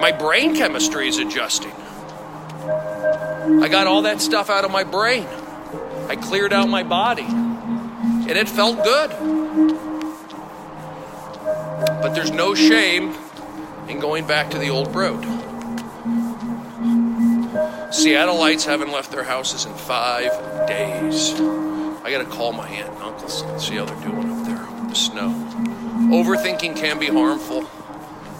My brain chemistry is adjusting. I got all that stuff out of my brain. I cleared out my body. And it felt good. But there's no shame in going back to the old road. Seattleites haven't left their houses in five days. I gotta call my aunt and uncle see how they're doing up there with the snow. Overthinking can be harmful.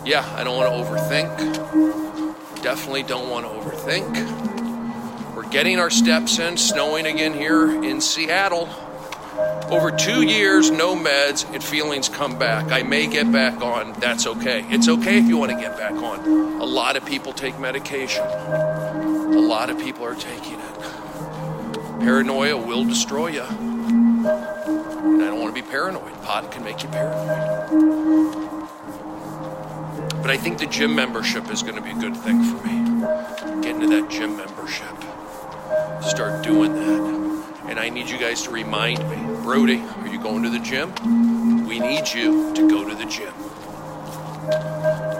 Yeah, I don't want to overthink. Definitely don't want to overthink. We're getting our steps in, snowing again here in Seattle. Over two years, no meds, and feelings come back. I may get back on. That's okay. It's okay if you want to get back on. A lot of people take medication, a lot of people are taking it. Paranoia will destroy you. And I don't want to be paranoid. Pot can make you paranoid. But I think the gym membership is going to be a good thing for me. Get into that gym membership. Start doing that. And I need you guys to remind me Brody, are you going to the gym? We need you to go to the gym.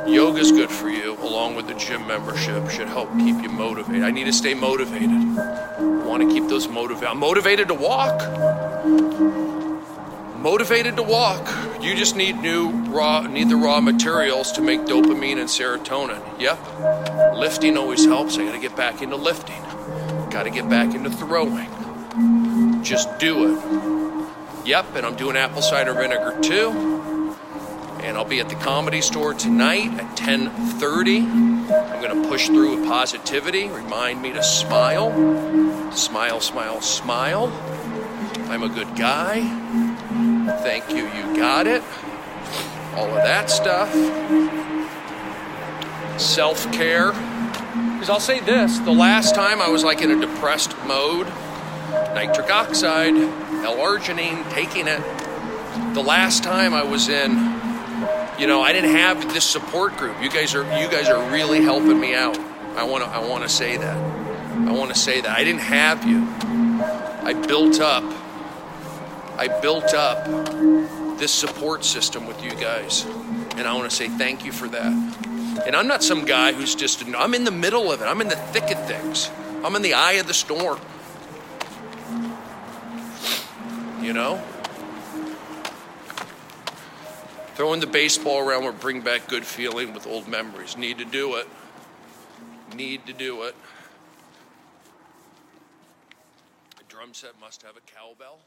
Yoga's good for you, along with the gym membership, should help keep you motivated. I need to stay motivated. I want to keep those motivated. I'm motivated to walk motivated to walk. You just need new raw need the raw materials to make dopamine and serotonin. Yep. Lifting always helps. I got to get back into lifting. Got to get back into throwing. Just do it. Yep, and I'm doing apple cider vinegar too. And I'll be at the comedy store tonight at 10:30. I'm going to push through with positivity. Remind me to smile. Smile, smile, smile. I'm a good guy. Thank you, you got it. All of that stuff. Self care. Because I'll say this the last time I was like in a depressed mode, nitric oxide, L arginine, taking it. The last time I was in, you know, I didn't have this support group. You guys are you guys are really helping me out. I want to I want to say that. I want to say that I didn't have you. I built up I built up this support system with you guys. And I want to say thank you for that. And I'm not some guy who's just, I'm in the middle of it. I'm in the thick of things. I'm in the eye of the storm. You know? Throwing the baseball around will bring back good feeling with old memories. Need to do it. Need to do it. A drum set must have a cowbell.